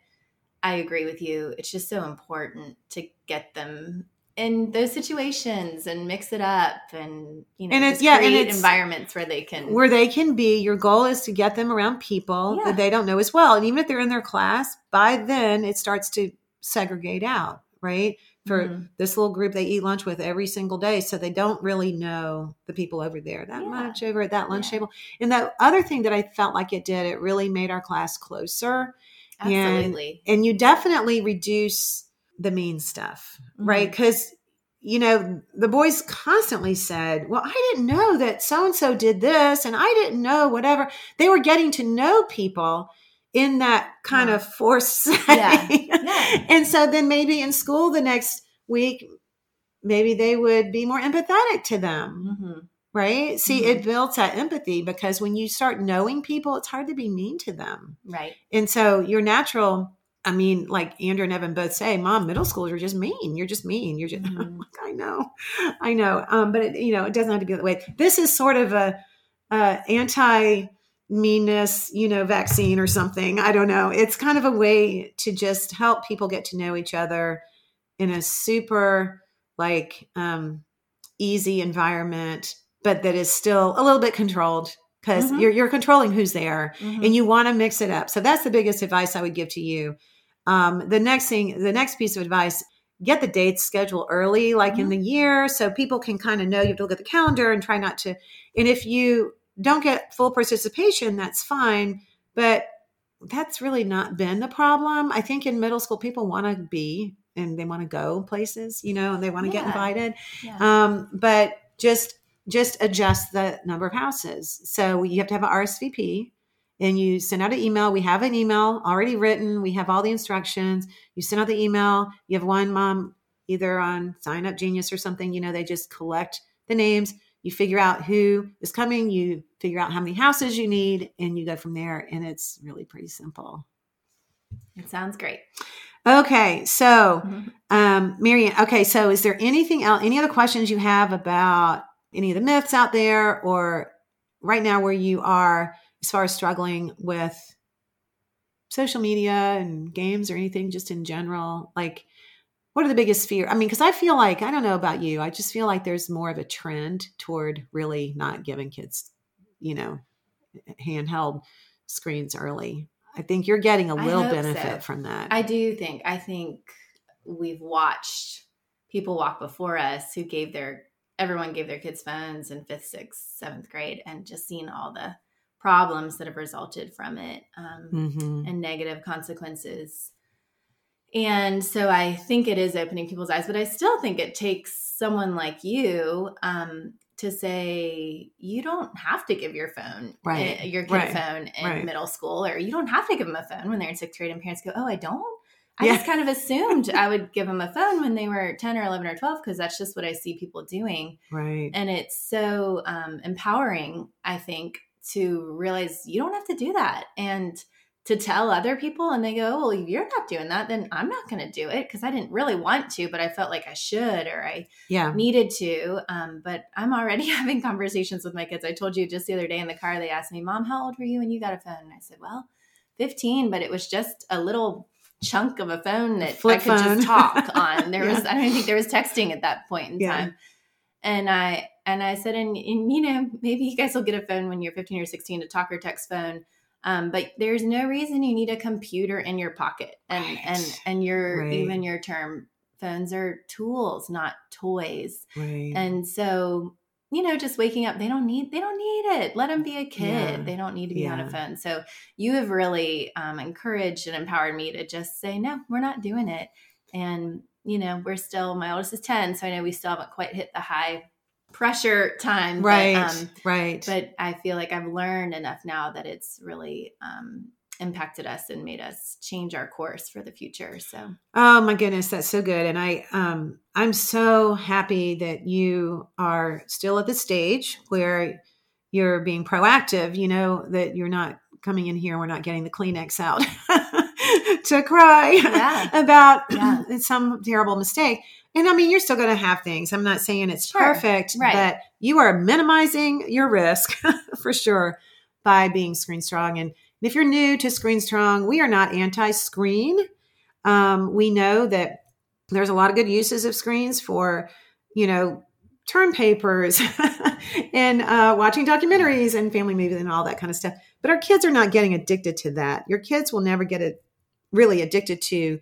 I agree with you. It's just so important to get them in those situations and mix it up and you know And it's- yeah, and create it's- environments where they can Where they can be, your goal is to get them around people Yeah. that they don't know as well. And even if they're in their class, by then it starts to segregate out, right? For Mhm. this little group they eat lunch with every single day. So they don't really know the people over there that Yeah. much over at that lunch Yeah. table. And the other thing that I felt like it did, it really made our class closer. absolutely. and you definitely reduce the mean stuff right Mhm. because you know the boys constantly said well i didn't know that so and so did this and i didn't know whatever they were getting to know people in that kind Yeah. of forced setting Yeah. and so then maybe in school the next week maybe they would be more empathetic to them Mhm. right see Mhm. it builds that empathy because when you start knowing people it's hard to be mean to them Right. and so your natural, I mean, like Andrew and Evan both say, Mom, middle schoolers are just mean. You're just mean. You're just, I'm Mhm. like, I know, I know. Um, but it, you know, it doesn't have to be that way. This is sort of a, uh, anti meanness, you know, vaccine or something. I don't know. It's kind of a way to just help people get to know each other in a super like um, easy environment, but that is still a little bit controlled because Mhm. you're you're controlling who's there Mhm. and you want to mix it up. So that's the biggest advice I would give to you. Um, the next thing, the next piece of advice, get the dates scheduled early, like in Mhm. the year, so people can kind of know you have to look at the calendar and try not to. And if you don't get full participation, that's fine. But that's really not been the problem. I think in middle school, people want to be and they want to go places, you know, and they want to get invited yeah. um, but just just adjust the number of houses. So you have to have an RSVP, and you send out an email. We have an email already written. We have all the instructions. You send out the email. You have one mom either on Sign Up Genius or something. You know, they just collect the names. You figure out who is coming. You figure out how many houses you need, and you go from there. And it's really pretty simple. it sounds great. Okay, so Mhm. um, Marianne, okay, so is there anything else, any other questions you have about any of the myths out there or right now where you are as far as struggling with social media and games or anything just in general? Like, what are the biggest fear? I mean, because I feel like, I don't know about you, I just feel like there's more of a trend toward really not giving kids, you know, handheld screens early. I think you're getting a little benefit so. from that. I do think. I think we've watched people walk before us who gave their everyone gave their kids phones in fifth, sixth, seventh grade, and just seen all the problems that have resulted from it um, Mhm. and negative consequences. And so I think it is opening people's eyes, but I still think it takes someone like you um, to say you don't have to give your phone, Right. uh, your kid Right. phone in Right. middle school, or you don't have to give them a phone when they're in sixth grade. And parents go, "Oh, I don't." I Yeah. just kind of assumed I would give them a phone when they were ten or eleven or twelve because that's just what I see people doing, Right. and it's so um, empowering. I think to realize you don't have to do that and to tell other people and they go well if you're not doing that then i'm not going to do it because i didn't really want to but i felt like i should or i Yeah. needed to um, but i'm already having conversations with my kids i told you just the other day in the car they asked me mom how old were you when you got a phone and i said well 15 but it was just a little chunk of a phone that flip i could phone. just talk on there was i don't think there was texting at that point in Yeah. time and i and i said and, and you know maybe you guys will get a phone when you're 15 or 16 to talk or text phone Um, but there's no reason you need a computer in your pocket, and Right. and and your Right. even your term phones are tools, not toys. Right. And so, you know, just waking up, they don't need they don't need it. Let them be a kid. Yeah. They don't need to be on a phone. So you have really um, encouraged and empowered me to just say, no, we're not doing it. And you know, we're still my oldest is ten, so I know we still haven't quite hit the high pressure time. but, right. um, right. but I feel like I've learned enough now that it's really um, impacted us and made us change our course for the future. So Oh my goodness, that's so good. And I um I'm so happy that you are still at the stage where you're being proactive, you know, that you're not coming in here, and we're not getting the Kleenex out to cry Yeah. about Yeah. some terrible mistake. And I mean, you're still going to have things. I'm not saying it's Sure. perfect, Right. but you are minimizing your risk for sure by being Screen Strong. And if you're new to Screen Strong, we are not anti screen. Um, we know that there's a lot of good uses of screens for, you know, term papers and uh, watching documentaries and family movies and all that kind of stuff. But our kids are not getting addicted to that. Your kids will never get it really addicted to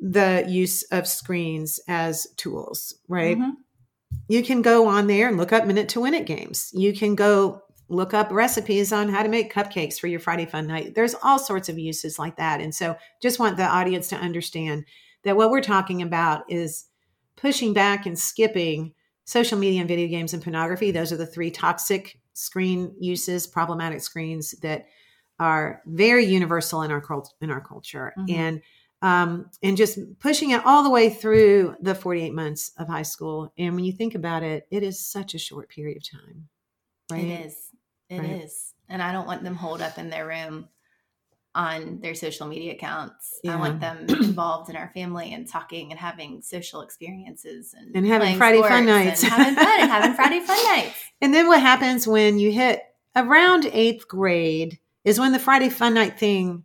the use of screens as tools, right? Mhm. You can go on there and look up minute to win it games. You can go look up recipes on how to make cupcakes for your Friday fun night. There's all sorts of uses like that. And so just want the audience to understand that what we're talking about is pushing back and skipping social media and video games and pornography. Those are the three toxic screen uses, problematic screens that are very universal in our cult- in our culture. Mhm. And um, and just pushing it all the way through the 48 months of high school. And when you think about it, it is such a short period of time. Right? It is. It is, Right. And I don't want them holed up in their room on their social media accounts. Yeah. I want them involved in our family and talking and having social experiences and, And having Friday fun nights. and having fun and having Friday fun nights. And then what happens when you hit around eighth grade is when the Friday fun night thing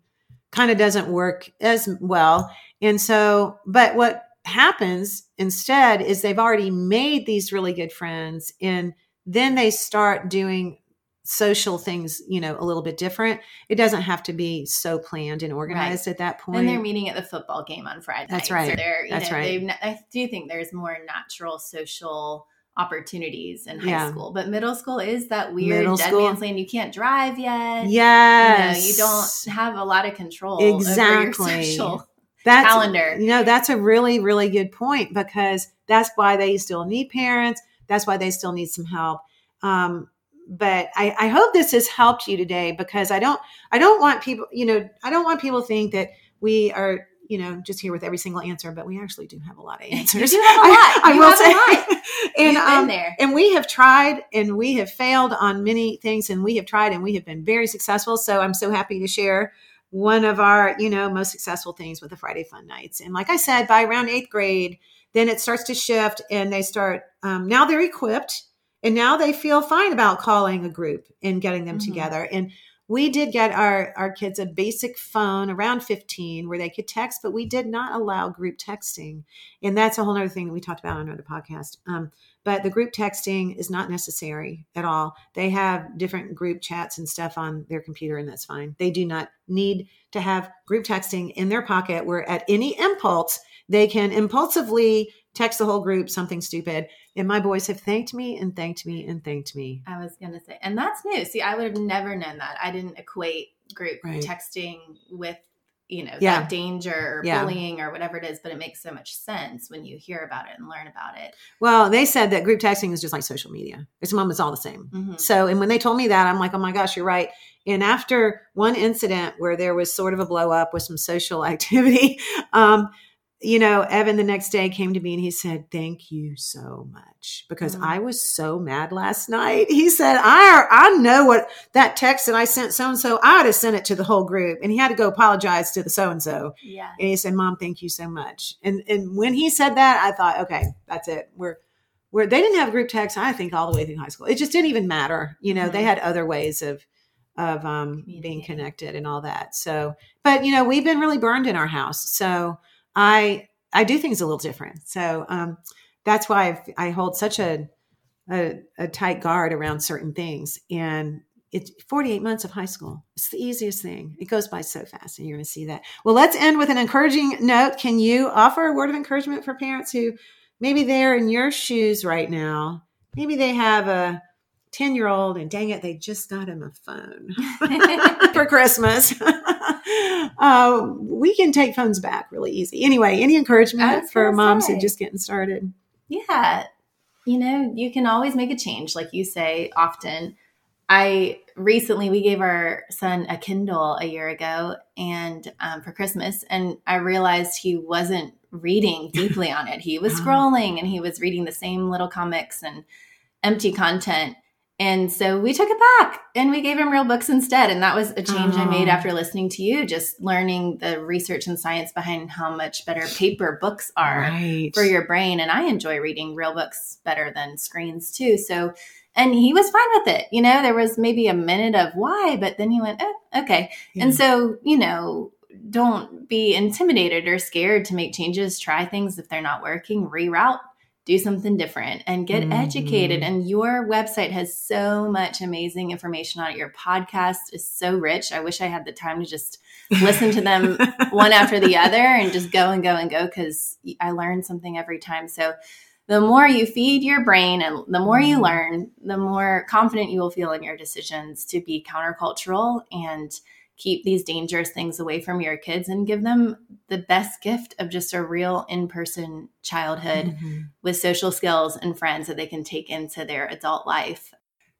kind of doesn't work as well. And so, but what happens instead is they've already made these really good friends and then they start doing social things, you know, a little bit different. It doesn't have to be so planned and organized at that point. And they're meeting at the football game on Friday. That's. So right. they're, you That's know, right. I do think there's more natural social opportunities in high Yeah. school, but middle school is that weird Middle dead school. man's land. You can't drive yet. yes. You know, you don't have a lot of control Exactly. that's, calendar. You know, that's a really, really good point because that's why they still need parents. That's why they still need some help. Um, but I, I hope this has helped you today because I don't, I don't want people, you know, I don't want people to think that we are, you know, just here with every single answer, but we actually do have a lot of answers. do have a lot. I, I You will have a say, lot. and um, there. and we have tried and we have failed on many things and we have tried and we have been very successful so i'm so happy to share one of our you know most successful things with the friday fun nights and like i said by around eighth grade then it starts to shift and they start um, now they're equipped and now they feel fine about calling a group and getting them Mhm. together and we did get our our kids a basic phone around 15 where they could text but we did not allow group texting. And that's a whole other thing that we talked about on another podcast. Um, but the group texting is not necessary at all. They have different group chats and stuff on their computer and that's fine. They do not need to have group texting in their pocket where at any impulse they can impulsively text the whole group something stupid and my boys have thanked me and thanked me and thanked me I was gonna say, and that's new. See, I would have never known that. I didn't equate group Right. texting with, you know, Yeah. that danger or Yeah. bullying or whatever it is. But it makes so much sense when you hear about it and learn about it. well they said that group texting is just like social media it's mom it's all the same Mhm. So, and when they told me that, I'm like, oh my gosh, you're right. And after one incident where there was sort of a blow up with some social activity, um, you know, Evan the next day came to me and he said, Thank you so much because Mm. I was so mad last night. He said, I, I know what that text that I sent so and so, I would have sent it to the whole group. And he had to go apologize to the so and so. Yeah. And he said, Mom, thank you so much. And and when he said that, I thought, okay, that's it. We're we're they didn't have group text, I think, all the way through high school. It just didn't even matter. You know, they Mhm. had other ways of of um being connected and all that. So but you know, we've been really burned in our house. So I I do things a little different. So um that's why I've, I hold such a, a a tight guard around certain things. And it's 48 months of high school. It's the easiest thing. It goes by so fast, and you're going to see that. Well, let's end with an encouraging note. Can you offer a word of encouragement for parents who maybe they're in your shoes right now? Maybe they have a 10 year old and dang it, they just got him a phone for Christmas. uh, we can take phones back really easy. Anyway, any encouragement for moms who just getting started? Yeah. You know, you can always make a change, like you say often. I recently we gave our son a Kindle a year ago and um, for Christmas, and I realized he wasn't reading deeply on it. He was uh-huh. scrolling and he was reading the same little comics and empty content. And so we took it back and we gave him real books instead. And that was a change oh. I made after listening to you, just learning the research and science behind how much better paper books are right. for your brain. And I enjoy reading real books better than screens too. So, and he was fine with it. You know, there was maybe a minute of why, but then he went, oh, okay. Yeah. And so, you know, don't be intimidated or scared to make changes. Try things if they're not working, reroute do something different and get mm-hmm. educated. And your website has so much amazing information on it. Your podcast is so rich. I wish I had the time to just listen to them one after the other and just go and go and go because I learn something every time. So the more you feed your brain and the more you mm-hmm. learn, the more confident you will feel in your decisions to be countercultural and keep these dangerous things away from your kids and give them the best gift of just a real in-person childhood mm-hmm. with social skills and friends that they can take into their adult life.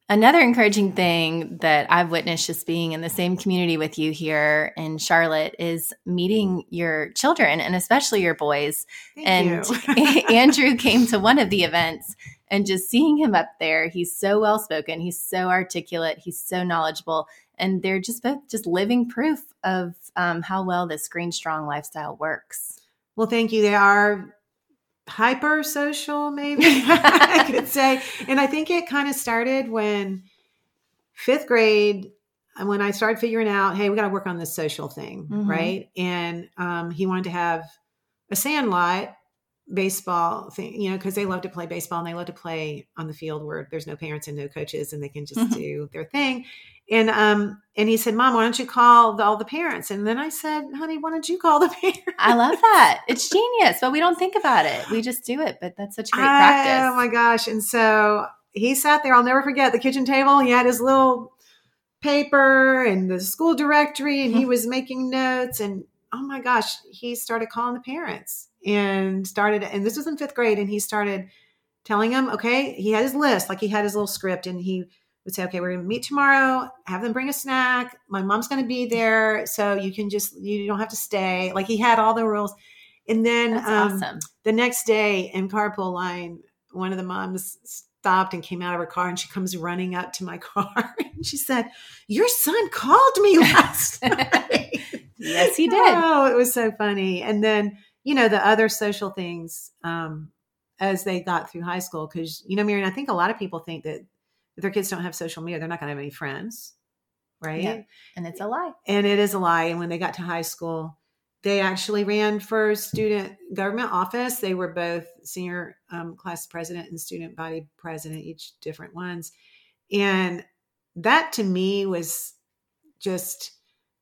Another encouraging thing that I've witnessed just being in the same community with you here in Charlotte is meeting your children and especially your boys. Thank and you. Andrew came to one of the events and just seeing him up there, he's so well spoken, he's so articulate, he's so knowledgeable and they're just both just living proof of um, how well this Screen Strong lifestyle works. Well thank you. They are hyper social maybe i could say. And i think it kind of started when fifth grade and when i started figuring out hey we got to work on this social thing mm-hmm. right? And um, he wanted to have a sand lot baseball thing, you know, because they love to play baseball and they love to play on the field where there's no parents and no coaches and they can just mm-hmm. do their thing. And um and he said, Mom, why don't you call the, all the parents? And then I said, Honey, why don't you call the parents? I love that. It's genius, but we don't think about it. We just do it. But that's such great practice. Oh my gosh. And so he sat there, I'll never forget the kitchen table. He had his little paper and the school directory and he mm-hmm. was making notes and oh my gosh, he started calling the parents and started, and this was in fifth grade, and he started telling him okay, he had his list, like he had his little script, and he would say, okay, we're going to meet tomorrow, have them bring a snack. My mom's going to be there. So you can just, you don't have to stay. Like he had all the rules. And then um, awesome. the next day in carpool line, one of the moms stopped and came out of her car and she comes running up to my car and she said, Your son called me last night. yes, he did. Oh, it was so funny. And then you know, the other social things um, as they got through high school. Because, you know, Marianne, I think a lot of people think that if their kids don't have social media, they're not going to have any friends. Right. Yeah. And it's a lie. And it is a lie. And when they got to high school, they actually ran for student government office. They were both senior um, class president and student body president, each different ones. And that to me was just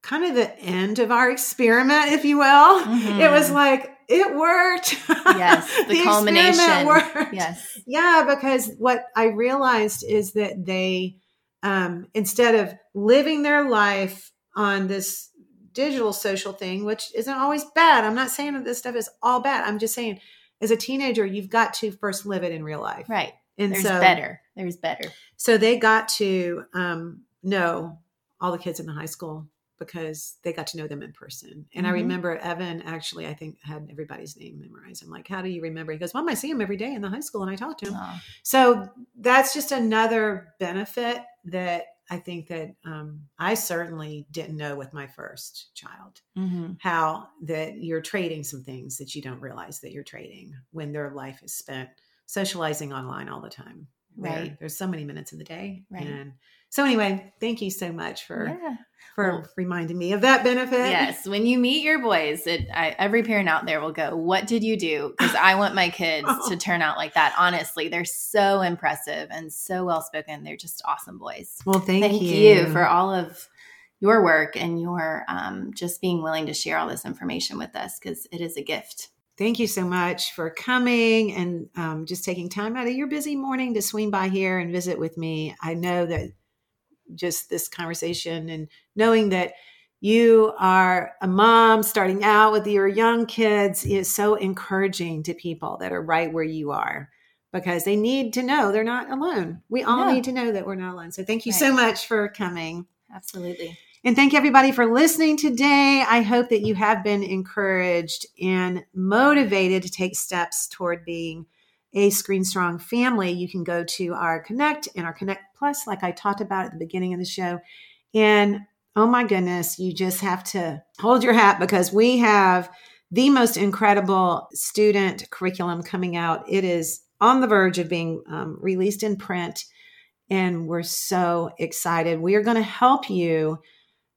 kind of the end of our experiment, if you will. Mm-hmm. It was like, it worked. Yes, the, the culmination. Worked. Yes. Yeah, because what I realized is that they, um, instead of living their life on this digital social thing, which isn't always bad, I'm not saying that this stuff is all bad. I'm just saying, as a teenager, you've got to first live it in real life. Right. And There's so, better. There's better. So they got to um, know all the kids in the high school because they got to know them in person. And mm-hmm. I remember Evan actually, I think, had everybody's name memorized. I'm like, how do you remember? He goes, Well, I see him every day in the high school and I talk to him. Oh. So that's just another benefit that I think that um, I certainly didn't know with my first child mm-hmm. how that you're trading some things that you don't realize that you're trading when their life is spent socializing online all the time. Right. There's so many minutes in the day. Right. And so anyway, thank you so much for Yeah. for Well- reminding me of that benefit. Yes, when you meet your boys, it, I, every parent out there will go, "What did you do?" Because I want my kids to turn out like that. Honestly, they're so impressive and so well spoken. They're just awesome boys. Well, thank, Thank you. for all of your work and your um, just being willing to share all this information with us because it is a gift. Thank you so much for coming and um, just taking time out of your busy morning to swing by here and visit with me. I know that just this conversation and knowing that you are a mom starting out with your young kids is so encouraging to people that are right where you are because they need to know they're not alone. We all No. need to know that we're not alone. So thank you Right. so much for coming. Absolutely. And thank everybody for listening today. I hope that you have been encouraged and motivated to take steps toward being a Screen Strong family. You can go to our Connect and our Connect Plus, like I talked about at the beginning of the show. And oh my goodness, you just have to hold your hat because we have the most incredible student curriculum coming out. It is on the verge of being um, released in print. And we're so excited. We are going to help you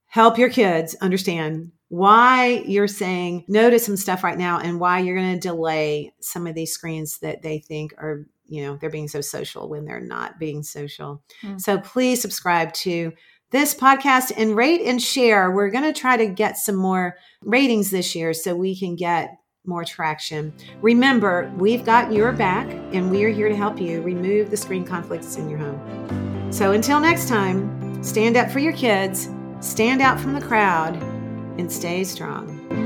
help your kids understand why you're saying no to some stuff right now and why you're going to delay some of these screens that they think are you know they're being so social when they're not being social. Mm. so please subscribe to this podcast and rate and share. We're going to try to get some more ratings this year so we can get more traction. Remember we've got your back and we are here to help you remove the screen conflicts in your home. So until next time stand up for your kids stand out from the crowd and stay strong.